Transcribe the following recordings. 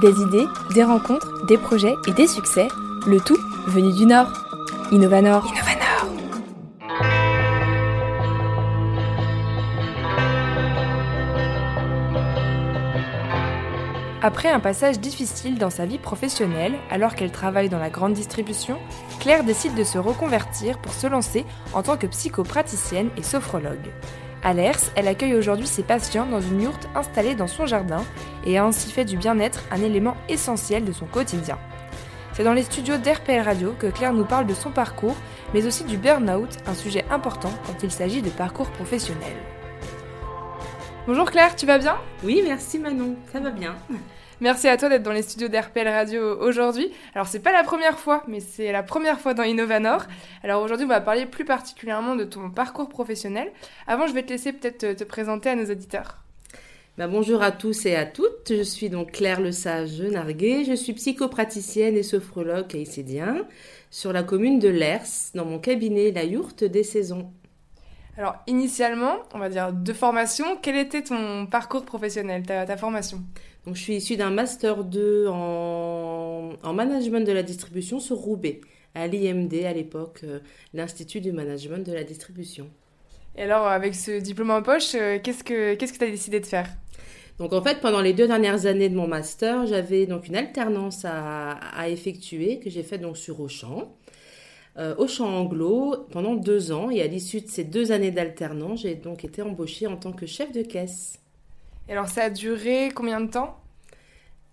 Des idées, des rencontres, des projets et des succès, le tout venu du Nord. Innovanor. Innovanor. Après un passage difficile dans sa vie professionnelle, alors qu'elle travaille dans la grande distribution, Claire décide de se reconvertir pour se lancer en tant que psychopraticienne et sophrologue. À Lers, elle accueille aujourd'hui ses patients dans une yourte installée dans son jardin et a ainsi fait du bien-être un élément essentiel de son quotidien. C'est dans les studios d'RPL Radio que Claire nous parle de son parcours, mais aussi du burn-out, un sujet important quand il s'agit de parcours professionnel. Bonjour Claire, tu vas bien? Oui, merci Manon, ça va bien. Merci à toi d'être dans les studios d'RPL Radio aujourd'hui. Alors c'est pas la première fois, mais c'est la première fois dans Innovanor. Alors aujourd'hui on va parler plus particulièrement de ton parcours professionnel. Avant je vais te laisser peut-être te, présenter à nos auditeurs. Bah, bonjour à tous et à toutes, je suis donc Claire Le Sage Narguet, je suis psychopraticienne et sophrologue caïcédien sur la commune de Lers, dans mon cabinet La Yourte des Saisons. Alors initialement, on va dire de formation, quel était ton parcours professionnel, ta formation? Donc, je suis issue d'un Master 2 en, en, management de la distribution sur Roubaix, à l'IMD à l'époque, euh, l'Institut du management de la distribution. Et alors, avec ce diplôme en poche, euh, qu'est-ce que qu'est-ce que tu as décidé de faire? Donc en fait, pendant les deux dernières années de mon master, j'avais donc une alternance à, à effectuer que j'ai faite donc sur Auchan, euh, Auchan Anglo pendant deux ans. Et à l'issue de ces deux années d'alternance, j'ai donc été embauchée en tant que chef de caisse. Et alors, ça a duré combien de temps?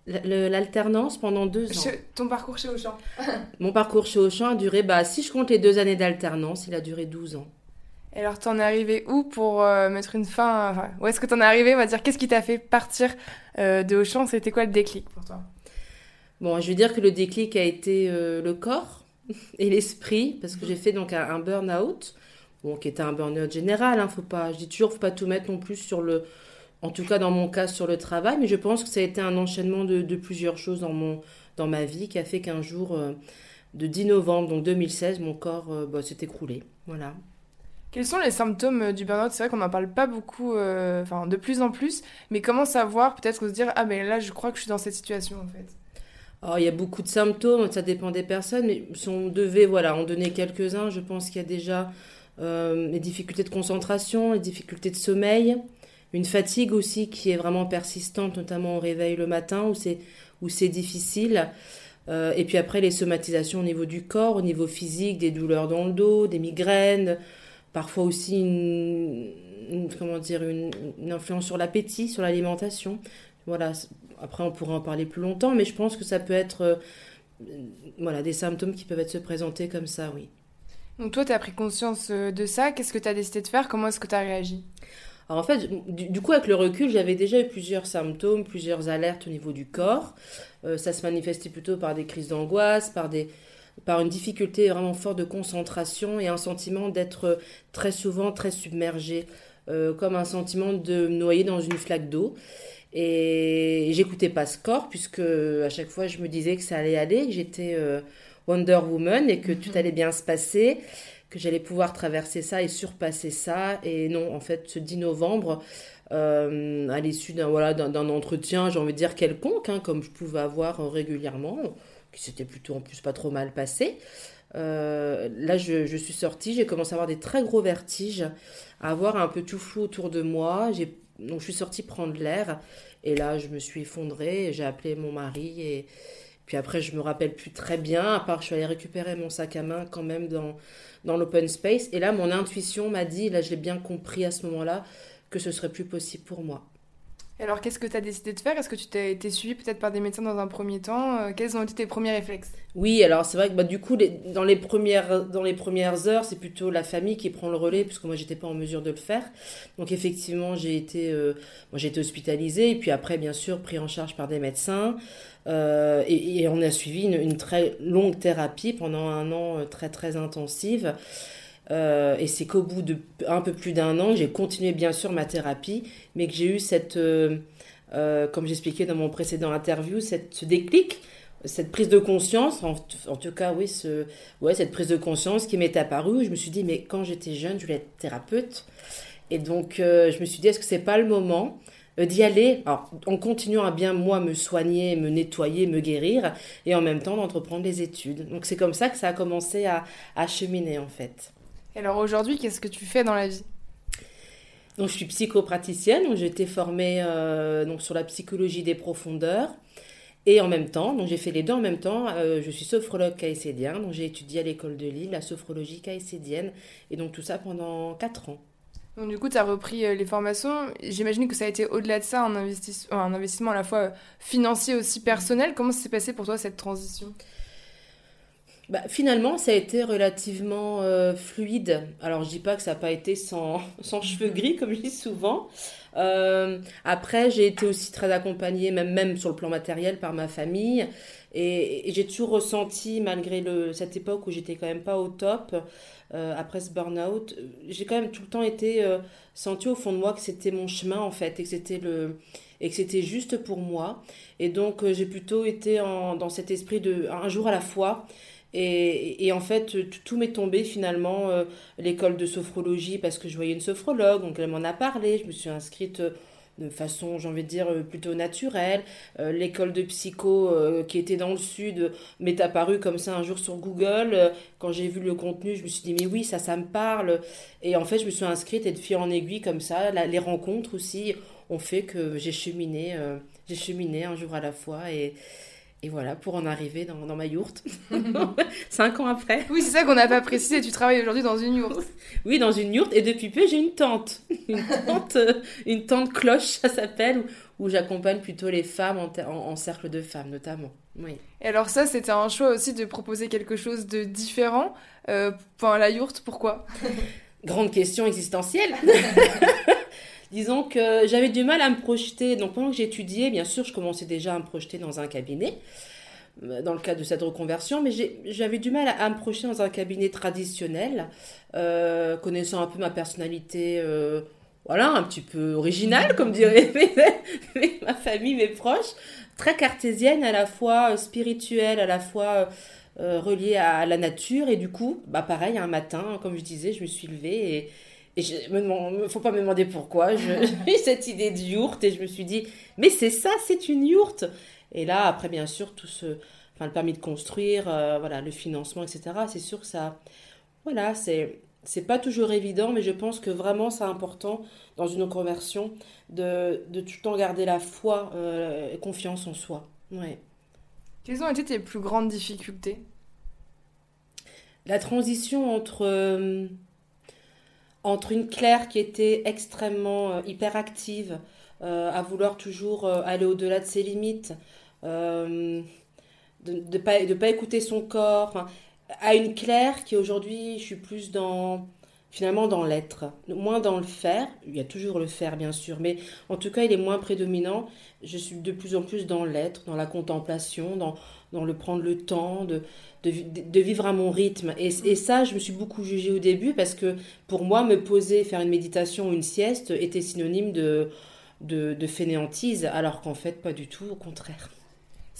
L'alternance pendant deux ans. ton parcours chez Auchan Mon parcours chez Auchan a duré, bah, si je compte les deux années d'alternance, il a duré 12 ans. Et alors, t'en es arrivé où pour euh, mettre une fin Où est-ce que t'en es arrivé On va dire, qu'est-ce qui t'a fait partir euh, de Auchan? C'était quoi le déclic pour toi? Bon, je veux dire que le déclic a été euh, le corps et l'esprit, parce que j'ai fait donc un, burn-out, bon, qui était un burn-out général. Hein, faut pas, je dis toujours, faut pas tout mettre non plus sur le en tout cas dans mon cas sur le travail, mais je pense que ça a été un enchaînement de, plusieurs choses dans, mon, dans ma vie qui a fait qu'un jour, euh, de 10 novembre, donc 2016, mon corps euh, bah, s'est écroulé. Voilà. Quels sont les symptômes euh, du burn-out? C'est vrai qu'on n'en parle pas beaucoup, enfin de plus en plus, mais comment savoir, peut-être se dire, ah mais là je crois que je suis dans cette situation en fait il y a beaucoup de symptômes, ça dépend des personnes, mais si on devait voilà, en donner quelques-uns, je pense qu'il y a déjà les difficultés de concentration, les difficultés de sommeil, une fatigue aussi qui est vraiment persistante, notamment au réveil le matin où c'est où c'est difficile. Euh, et puis après les somatisations au niveau du corps, au niveau physique, des douleurs dans le dos, des migraines, parfois aussi une, comment dire une, influence sur l'appétit, sur l'alimentation. Voilà. Après on pourrait en parler plus longtemps, mais je pense que ça peut être euh, voilà des symptômes qui peuvent être se présenter comme ça, oui. Donc toi, tu as pris conscience euh, de ça. Qu'est-ce que tu as décidé de faire? Comment est-ce que tu as réagi? Alors en fait, du, coup, avec le recul, j'avais déjà eu plusieurs symptômes, plusieurs alertes au niveau du corps. Euh, ça se manifestait plutôt par des crises d'angoisse, par, des, par une difficulté vraiment forte de concentration et un sentiment d'être très souvent très submergé, euh, comme un sentiment de me noyer dans une flaque d'eau. Et j'écoutais pas corps, puisque à chaque fois, je me disais que ça allait aller, que j'étais euh, Wonder Woman et que tout mhm. allait bien se passer que j'allais pouvoir traverser ça et surpasser ça. Et non, en fait, ce 10 novembre, euh, à l'issue d'un voilà, d'un entretien, j'ai envie de dire quelconque, hein, comme je pouvais avoir euh, régulièrement, qui s'était plutôt en plus pas trop mal passé. Euh, là, je, je, suis sortie, j'ai commencé à avoir des très gros vertiges, à avoir un peu tout flou autour de moi. Donc, je suis sortie prendre l'air, et là, je me suis effondrée, j'ai appelé mon mari, et puis après, je me rappelle plus très bien, à part je suis allée récupérer mon sac à main quand même dans, dans l'open space. Et là, mon intuition m'a dit, là, je l'ai bien compris à ce moment-là, que ce serait plus possible pour moi. Alors, qu'est-ce que tu as décidé de faire? Est-ce que tu t'es été suivi peut-être par des médecins dans un premier temps? Euh, Quels ont été tes premiers réflexes? Oui, alors c'est vrai que bah, du coup, dans, les premières, dans les premières heures, c'est plutôt la famille qui prend le relais, puisque moi, j'étais pas en mesure de le faire. Donc, effectivement, j'ai été, euh, été hospitalisée, et puis après, bien sûr, pris en charge par des médecins. Euh, et, on a suivi une, très longue thérapie pendant un an très très intensive. Euh, et c'est qu'au bout de un peu plus d'un an, j'ai continué bien sûr ma thérapie, mais que j'ai eu cette, comme j'expliquais dans mon précédent interview, cette, ce déclic, cette prise de conscience, en, tout cas oui, cette prise de conscience qui m'est apparue. Je me suis dit, mais quand j'étais jeune, je voulais être thérapeute. Et donc, je me suis dit, est-ce que c'est pas le moment d'y aller, en continuant à bien moi me soigner, me nettoyer, me guérir, et en même temps d'entreprendre les études. Donc c'est comme ça que ça a commencé à, à cheminer en fait. Alors aujourd'hui, qu'est-ce que tu fais dans la vie? Donc, je suis psychopraticienne, donc j'ai été formée euh, donc, sur la psychologie des profondeurs. Et en même temps, donc j'ai fait les deux en même temps, euh, je suis sophrologue caïcédien, donc j'ai étudié à l'école de Lille la sophrologie caïcédienne, et donc tout ça pendant 4 ans. Donc du coup, tu as repris euh, les formations. J'imagine que ça a été au-delà de ça, un, investissement, un investissement à la fois financier aussi personnel. Comment s'est passé pour toi cette transition? Bah, finalement, ça a été relativement euh, fluide. Alors, je dis pas que ça n'a pas été sans, sans, cheveux gris, comme je dis souvent. Euh, après, j'ai été aussi très accompagnée, même, même sur le plan matériel, par ma famille. Et, j'ai toujours ressenti, malgré cette époque où j'étais quand même pas au top, euh, après ce burn-out, j'ai quand même tout le temps été senti au fond de moi que c'était mon chemin, en fait, et que c'était le et que c'était juste pour moi. Et donc, j'ai plutôt été dans cet esprit de un jour à la fois. Et, en fait, tout m'est tombé finalement, euh, l'école de sophrologie, parce que je voyais une sophrologue, donc elle m'en a parlé, je me suis inscrite euh, de façon, j'ai envie de dire, euh, plutôt naturelle. l'école de psycho qui était dans le sud m'est apparue comme ça un jour sur Google. quand j'ai vu le contenu, je me suis dit, mais oui, ça, ça me parle. Et en fait, je me suis inscrite et de fil en aiguille comme ça. les rencontres aussi ont fait que j'ai cheminé, j'ai cheminé un jour à la fois. Et, et voilà, pour en arriver dans, dans ma yourte, cinq ans après. Oui, c'est ça qu'on n'a pas précisé, tu travailles aujourd'hui dans une yourte. Oui, dans une yourte, et depuis peu, j'ai une tente. Une tente, euh, une tente cloche, ça s'appelle, où, j'accompagne plutôt les femmes en, en, cercle de femmes, notamment. Oui. Et alors ça, c'était un choix aussi de proposer quelque chose de différent euh, pour la yourte, pourquoi? Grande question existentielle Disons que j'avais du mal à me projeter. Donc pendant que j'étudiais, bien sûr, je commençais déjà à me projeter dans un cabinet, euh, dans le cadre de cette reconversion, mais j'avais du mal à, me projeter dans un cabinet traditionnel, euh, connaissant un peu ma personnalité. Euh, voilà, un petit peu originale, comme dirait ma famille, mes proches, très cartésienne, à la fois spirituelle, à la fois reliée à la nature. Et du coup, bah pareil, un matin, comme je disais, je me suis levée et, et il ne faut pas me demander pourquoi. J'ai eu cette idée de yourte et je me suis dit, mais c'est ça, c'est une yourte. Et là, après, bien sûr, tout ce, enfin, le permis de construire, euh, voilà, le financement, etc. C'est sûr que ça, voilà, c'est, c'est pas toujours évident, mais je pense que vraiment c'est important dans une conversion de, de tout le temps garder la foi euh, et confiance en soi. Ouais. Quelles ont été tes plus grandes difficultés? La transition entre euh, entre une Claire qui était extrêmement euh, hyperactive, euh, à vouloir toujours euh, aller au-delà de ses limites, de ne pas, écouter son corps, à une Claire qui aujourd'hui, je suis plus dans finalement dans l'être, moins dans le faire. Il y a toujours le faire, bien sûr, mais en tout cas, il est moins prédominant. Je suis de plus en plus dans l'être, dans la contemplation, dans, dans le prendre le temps, de, de, vivre à mon rythme. Et, et, ça, je me suis beaucoup jugée au début parce que pour moi, me poser, faire une méditation ou une sieste était synonyme de, de, de fainéantise, alors qu'en fait, pas du tout, au contraire.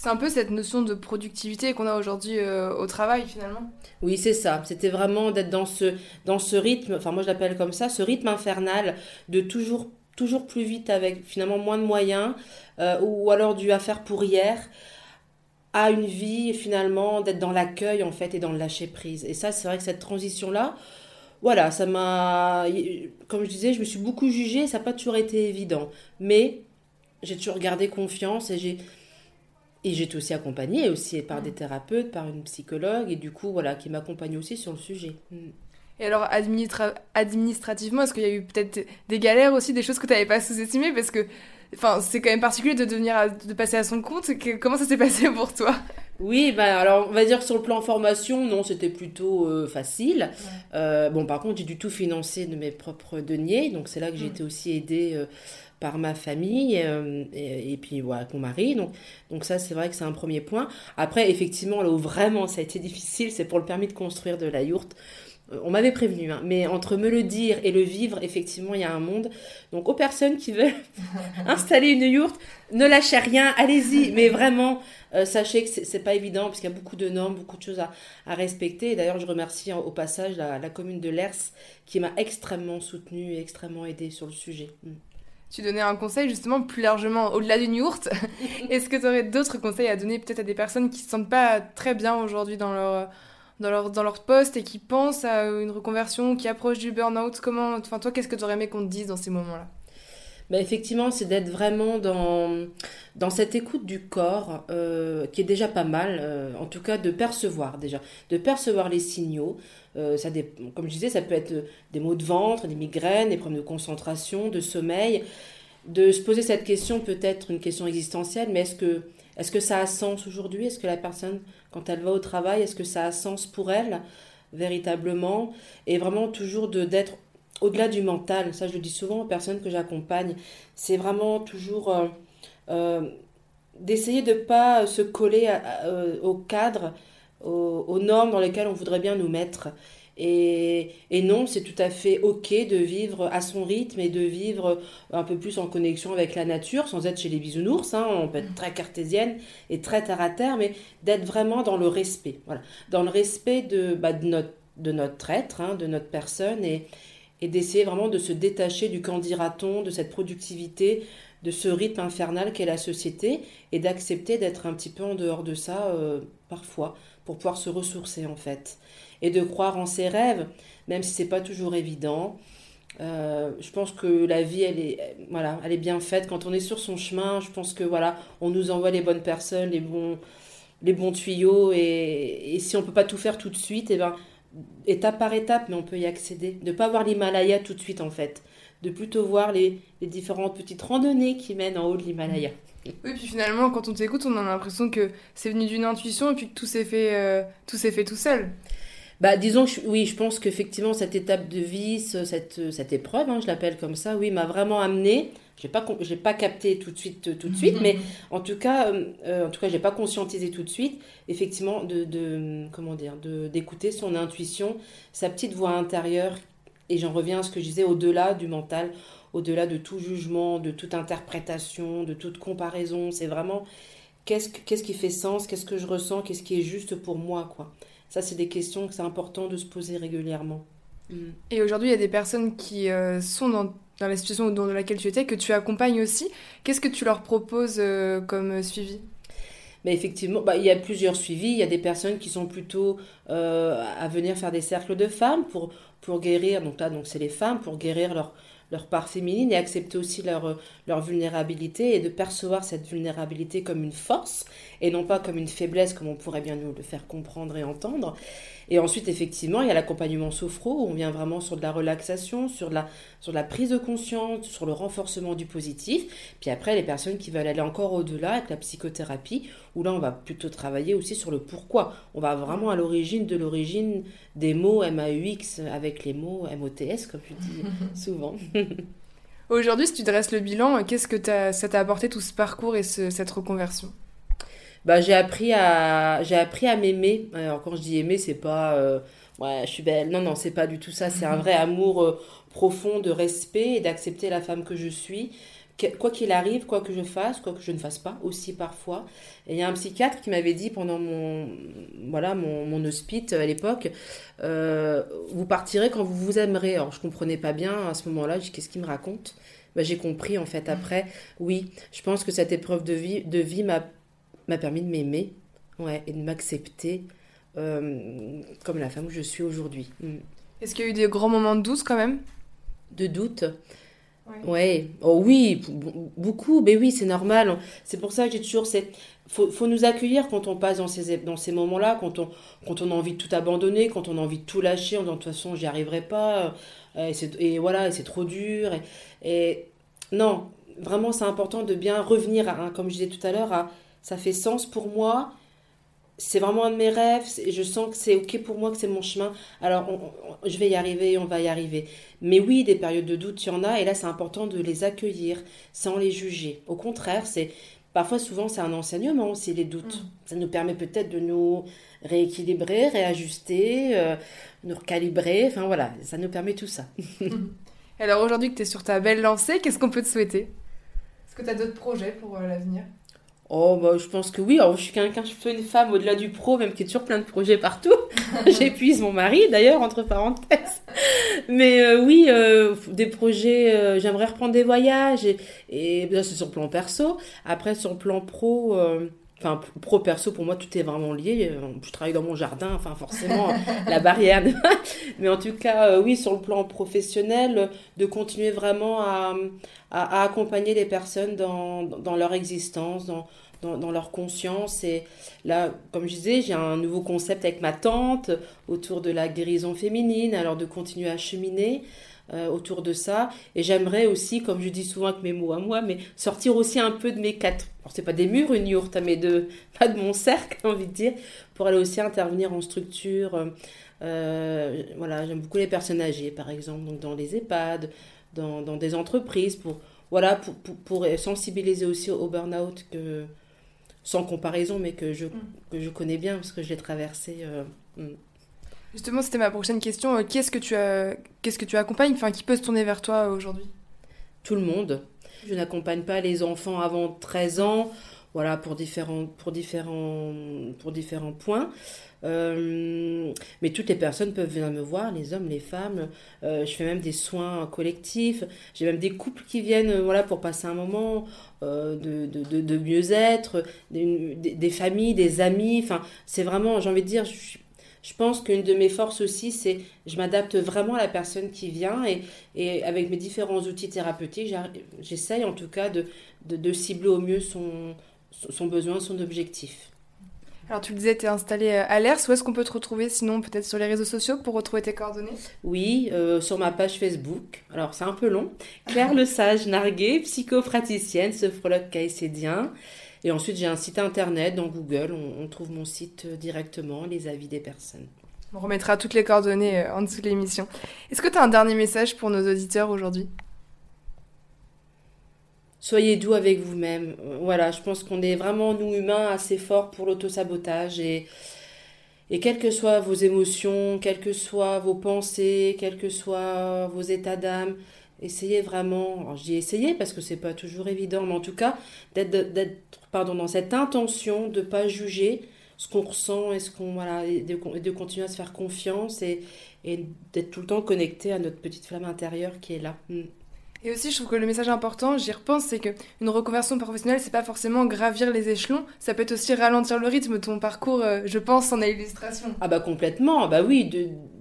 C'est un peu cette notion de productivité qu'on a aujourd'hui euh, au travail finalement. Oui, c'est ça. C'était vraiment d'être dans ce, dans ce rythme, enfin moi je l'appelle comme ça, ce rythme infernal de toujours, toujours plus vite avec finalement moins de moyens euh, ou alors du à faire pour hier à une vie finalement d'être dans l'accueil en fait et dans le lâcher prise. Et ça, c'est vrai que cette transition là, voilà, ça m'a, comme je disais, je me suis beaucoup jugée, ça n'a pas toujours été évident, mais j'ai toujours gardé confiance et j'ai et j'étais aussi accompagnée aussi par des thérapeutes, par une psychologue et du coup voilà qui m'accompagne aussi sur le sujet. Mm. Et alors administrativement, est-ce qu'il y a eu peut-être des galères aussi, des choses que tu n'avais pas sous-estimées? Parce que Enfin, c'est quand même particulier de devenir, de passer à son compte. comment ça s'est passé pour toi? Oui, bah alors on va dire sur le plan formation, non, c'était plutôt euh, facile. Euh, bon, par contre, j'ai du tout financé de mes propres deniers, donc c'est là que j'ai mm. été aussi aidée euh, par ma famille et, puis voilà, mon mari. Donc, donc ça, c'est vrai que c'est un premier point. Après, effectivement, là où vraiment ça a été difficile, c'est pour le permis de construire de la yourte. Euh, on m'avait prévenu, hein, mais entre me le dire et le vivre, effectivement, il y a un monde. Donc, aux personnes qui veulent installer une yourte, ne lâchez rien, allez-y. Mais vraiment, euh, sachez que c'est pas évident, parce qu'il y a beaucoup de normes, beaucoup de choses à, respecter. d'ailleurs, je remercie au passage la, commune de Lers, qui m'a extrêmement soutenue et extrêmement aidée sur le sujet. Mm. tu donnais un conseil justement plus largement au-delà d'une yourte. Est-ce que tu aurais d'autres conseils à donner peut-être à des personnes qui ne se sentent pas très bien aujourd'hui dans leur, dans, leur, dans leur poste et qui pensent à une reconversion, qui approche du burn-out Comment, enfin, toi, qu'est-ce que tu aurais aimé qu'on te dise dans ces moments-là? Bah, effectivement, c'est d'être vraiment dans, dans cette écoute du corps, euh, qui est déjà pas mal, euh, en tout cas de percevoir déjà, de percevoir les signaux. Euh, ça comme je disais, ça peut être des maux de ventre, des migraines, des problèmes de concentration, de sommeil. De se poser cette question, peut-être une question existentielle, mais est-ce que, est-ce que ça a sens aujourd'hui? Est-ce que la personne, quand elle va au travail, est-ce que ça a sens pour elle véritablement? Et vraiment toujours de, d'être au-delà du mental, ça je le dis souvent aux personnes que j'accompagne, c'est vraiment toujours euh, euh, d'essayer de ne pas se coller euh, au cadre, aux, normes dans lesquelles on voudrait bien nous mettre. Et, non, c'est tout à fait ok de vivre à son rythme et de vivre un peu plus en connexion avec la nature, sans être chez les bisounours. Hein. on peut être très cartésienne et très terre à terre, mais d'être vraiment dans le respect. Voilà. Dans le respect de, bah, notre, être, hein, de notre personne. Et, et d'essayer vraiment de se détacher du candidaton, de cette productivité, de ce rythme infernal qu'est la société, et d'accepter d'être un petit peu en dehors de ça euh, parfois, pour pouvoir se ressourcer en fait. Et de croire en ses rêves, même si c'est pas toujours évident. Euh, je pense que la vie, elle est, voilà, elle est bien faite. Quand on est sur son chemin, je pense que voilà, on nous envoie les bonnes personnes, les bons, les bons tuyaux. Et, et si on peut pas tout faire tout de suite, et eh ben, étape par étape, mais on peut y accéder. De ne pas voir l'Himalaya tout de suite, en fait. De plutôt voir les, différentes petites randonnées qui mènent en haut de l'Himalaya. Oui, puis finalement, quand on t'écoute, on a l'impression que c'est venu d'une intuition et puis que tout s'est fait, euh, tout s'est fait tout seul. Bah, disons que oui, je pense qu'effectivement, cette étape de vie, cette, cette épreuve, hein, je l'appelle comme ça, oui, m'a vraiment amené je n'ai pas, pas capté tout de suite, tout de suite, mais en tout cas, euh, en tout cas, j'ai pas conscientisé tout de suite, effectivement, de, de comment dire, d'écouter son intuition, sa petite voix intérieure, et j'en reviens à ce que je disais, au-delà du mental, au-delà de tout jugement, de toute interprétation, de toute comparaison, c'est vraiment qu'est-ce, qui fait sens, qu'est-ce que je ressens, qu'est-ce qui est juste pour moi, quoi. Ça, c'est des questions que c'est important de se poser régulièrement. Et aujourd'hui, il y a des personnes qui euh, sont dans dans la situation dans laquelle tu étais, que tu accompagnes aussi. Qu'est-ce que tu leur proposes euh, comme suivi? Mais effectivement, bah, il y a plusieurs suivis. Il y a des personnes qui sont plutôt euh, à venir faire des cercles de femmes pour, pour guérir. Donc là, donc c'est les femmes pour guérir leur, leur part féminine et accepter aussi leur, leur vulnérabilité et de percevoir cette vulnérabilité comme une force et non pas comme une faiblesse comme on pourrait bien nous le faire comprendre et entendre. Et ensuite, effectivement, il y a l'accompagnement sophro, où on vient vraiment sur de la relaxation, sur de la, sur la prise de conscience, sur le renforcement du positif. Puis après, les personnes qui veulent aller encore au-delà avec la psychothérapie, où là, on va plutôt travailler aussi sur le pourquoi. On va vraiment à l'origine de l'origine des mots MAUX avec les mots MOTS, comme tu dis souvent. Aujourd'hui, si tu dresses le bilan, qu'est-ce que ça t'a apporté tout ce parcours et cette reconversion? Bah, j'ai appris à j'ai appris à m'aimer. Alors quand je dis aimer, c'est pas euh, ouais, je suis belle. Non non, c'est pas du tout ça, c'est un vrai amour euh, profond de respect et d'accepter la femme que je suis. Quoi qu'il arrive, quoi que je fasse, quoi que je ne fasse pas aussi parfois. Et il y a un psychiatre qui m'avait dit pendant mon voilà mon, mon à l'époque, euh, vous partirez quand vous vous aimerez. Alors je comprenais pas bien à ce moment-là, qu'est-ce qu'il me raconte? Bah, j'ai compris en fait après. Oui, je pense que cette épreuve de vie de vie m'a m'a permis de m'aimer ouais, et de m'accepter euh, comme la femme que je suis aujourd'hui. Mm. Est-ce qu'il y a eu des grands moments de doute quand même? De doute? Ouais. Oh oui, beaucoup. Mais oui, c'est normal. C'est pour ça que j'ai toujours cette. Faut, faut nous accueillir quand on passe dans ces, dans ces moments-là, quand on, quand on a envie de tout abandonner, quand on a envie de tout lâcher, en disant de toute façon, j'y arriverai pas. Euh, et, et voilà, c'est trop dur. Et, et, non, vraiment, c'est important de bien revenir, à, comme je disais tout à l'heure, à ça fait sens pour moi. C'est vraiment un de mes rêves je sens que c'est ok pour moi, que c'est mon chemin. Alors, je vais y arriver, on va y arriver. Mais oui, des périodes de doute, il y en a et là, c'est important de les accueillir sans les juger. Au contraire, c'est parfois, souvent, c'est un enseignement aussi, les doutes. Mm. Ça nous permet peut-être de nous rééquilibrer, réajuster, euh, nous recalibrer. Enfin, voilà, ça nous permet tout ça. Alors, aujourd'hui que tu es sur ta belle lancée, qu'est-ce qu'on peut te souhaiter? Est-ce que tu as d'autres projets pour euh, l'avenir? Oh, bah, je pense que oui. Alors, je suis quelqu'un, je suis une femme au-delà du pro, même qui est toujours plein de projets partout. J'épuise mon mari, d'ailleurs, entre parenthèses. Mais euh, oui, euh, des projets, euh, j'aimerais reprendre des voyages et, et ça c'est sur le plan perso. Après sur le plan pro, enfin pro perso pour moi tout est vraiment lié. Je travaille dans mon jardin, enfin forcément la barrière. Mais en tout cas, oui, sur le plan professionnel, de continuer vraiment à, à, accompagner les personnes dans, dans leur existence, dans dans, leur conscience. Et là, comme je disais, j'ai un nouveau concept avec ma tante autour de la guérison féminine, alors de continuer à cheminer. Euh, autour de ça et j'aimerais aussi comme je dis souvent avec mes mots à moi mais sortir aussi un peu de mes quatre alors c'est pas des murs une yourte mais de pas de mon cercle envie de dire pour aller aussi intervenir en structure euh, voilà j'aime beaucoup les personnes âgées par exemple donc dans les EHPAD dans, dans des entreprises pour voilà pour, pour, pour sensibiliser aussi au burn-out que sans comparaison, mais que je, mm. que je connais bien parce que je l'ai traversé. Euh, mm. Justement, c'était ma prochaine question. Euh, qu'est-ce que tu, que tu accompagnes enfin, Qui peut se tourner vers toi aujourd'hui? Tout le monde. Je n'accompagne pas les enfants avant 13 ans, voilà, pour différents, pour différents, pour différents points. Euh, mais toutes les personnes peuvent venir me voir, les hommes, les femmes. Euh, je fais même des soins collectifs. J'ai même des couples qui viennent euh, voilà, pour passer un moment de, de, de, mieux-être, des, familles, des amis. Enfin, c'est vraiment, j'ai envie de dire, je, je pense qu'une de mes forces aussi, c'est je m'adapte vraiment à la personne qui vient et, et avec mes différents outils thérapeutiques, j'essaye en tout cas de, de, de, cibler au mieux son, son besoin, son objectif. Alors tu le disais, tu es installé euh, à l'ERS. Où est-ce qu'on peut te retrouver sinon peut-être sur les réseaux sociaux pour retrouver tes coordonnées? Oui, euh, sur ma page Facebook. Alors c'est un peu long. Claire Le Sage Narguet, psychopraticienne, sophrologue caïcédien. Et ensuite j'ai un site internet dans Google. On, trouve mon site euh, directement, les avis des personnes. On remettra toutes les coordonnées en dessous de l'émission. Est-ce que tu as un dernier message pour nos auditeurs aujourd'hui? Soyez doux avec vous-même. Voilà, je pense qu'on est vraiment, nous humains, assez forts pour l'autosabotage et, et quelles que soient vos émotions, quelles que soient vos pensées, quels que soient vos états d'âme, essayez vraiment, je dis essayez parce que c'est pas toujours évident, mais en tout cas, d'être, pardon, dans cette intention de pas juger ce qu'on ressent et ce qu'on, voilà, et de, continuer à se faire confiance et, et d'être tout le temps connecté à notre petite flamme intérieure qui est là. Hmm. Et aussi, je trouve que le message important, j'y repense, c'est que une reconversion professionnelle, c'est pas forcément gravir les échelons, ça peut être aussi ralentir le rythme de ton parcours, euh, je pense, en illustration. Ah bah complètement, bah oui,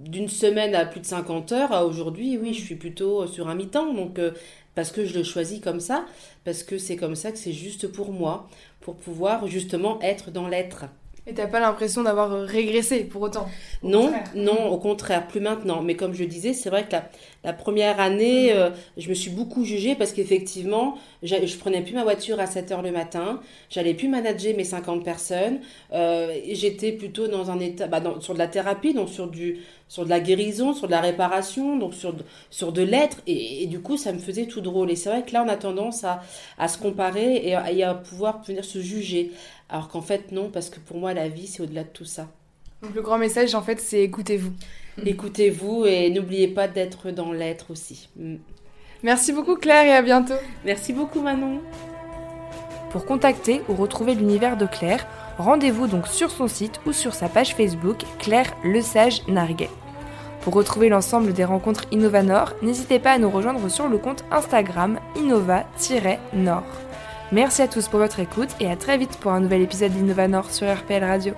d'une semaine à plus de 50 heures à aujourd'hui, oui, je suis plutôt sur un mi-temps, donc euh, parce que je le choisis comme ça, parce que c'est comme ça que c'est juste pour moi, pour pouvoir justement être dans l'être. Et t'as pas l'impression d'avoir régressé pour autant? Non, non, au contraire, plus maintenant. Mais comme je disais, c'est vrai que la, première année, euh, je me suis beaucoup jugée parce qu'effectivement, je prenais plus ma voiture à 7 heures le matin, j'allais plus manager mes 50 personnes, euh, j'étais plutôt dans un état, bah, sur de la thérapie, donc sur du, sur de la guérison, sur de la réparation, donc sur, sur de l'être, et, du coup, ça me faisait tout drôle. Et c'est vrai que là, on a tendance à, à se comparer et à, et à pouvoir venir se juger. Alors qu'en fait, non, parce que pour moi, la vie, c'est au-delà de tout ça. Donc le grand message, en fait, c'est écoutez-vous. Écoutez-vous et n'oubliez pas d'être dans l'être aussi. Mm. Merci beaucoup Claire et à bientôt. Merci beaucoup Manon. Pour contacter ou retrouver l'univers de Claire, rendez-vous donc sur son site ou sur sa page Facebook Claire Le Sage Narguet. Pour retrouver l'ensemble des rencontres Innovanor, n'hésitez pas à nous rejoindre sur le compte Instagram innova-nord. Merci à tous pour votre écoute et à très vite pour un nouvel épisode d'Innovanor sur RPL Radio.